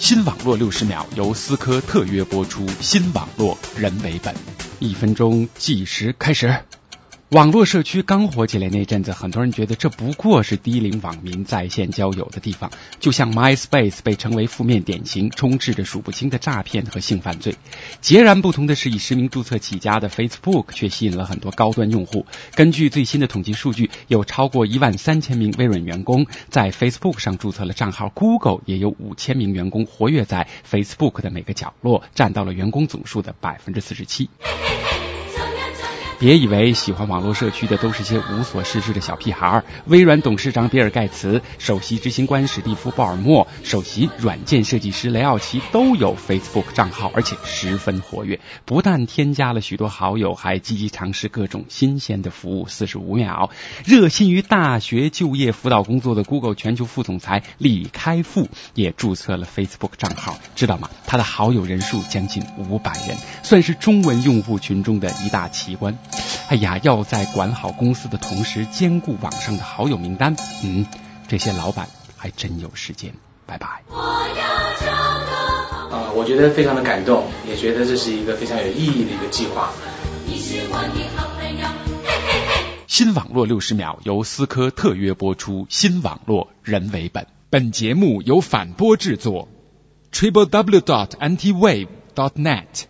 新网络六十秒由思科特约播出，新网络人为本，一分钟计时开始。网络社区刚火起来那阵子，很多人觉得这不过是低龄网民在线交友的地方，就像 MySpace 被称为负面典型，充斥着数不清的诈骗和性犯罪。截然不同的是，以实名注册起家的 Facebook 却吸引了很多高端用户。根据最新的统计数据，有超过一万三千名微软员工在 Facebook 上注册了账号，Google 也有五千名员工活跃在 Facebook 的每个角落，占到了员工总数的百分之四十七。别以为喜欢网络社区的都是些无所事事的小屁孩儿。微软董事长比尔盖茨、首席执行官史蒂夫·鲍尔默、首席软件设计师雷奥奇都有 Facebook 账号，而且十分活跃。不但添加了许多好友，还积极尝试各种新鲜的服务。四十五秒，热心于大学就业辅导工作的 Google 全球副总裁李开复也注册了 Facebook 账号，知道吗？他的好友人数将近五百人，算是中文用户群中的一大奇观。哎呀，要在管好公司的同时兼顾网上的好友名单，嗯，这些老板还真有时间。拜拜。啊，我觉得非常的感动，也觉得这是一个非常有意义的一个计划。新网络六十秒由思科特约播出，新网络人为本。本节目由反播制作，triple w dot anti wave dot net。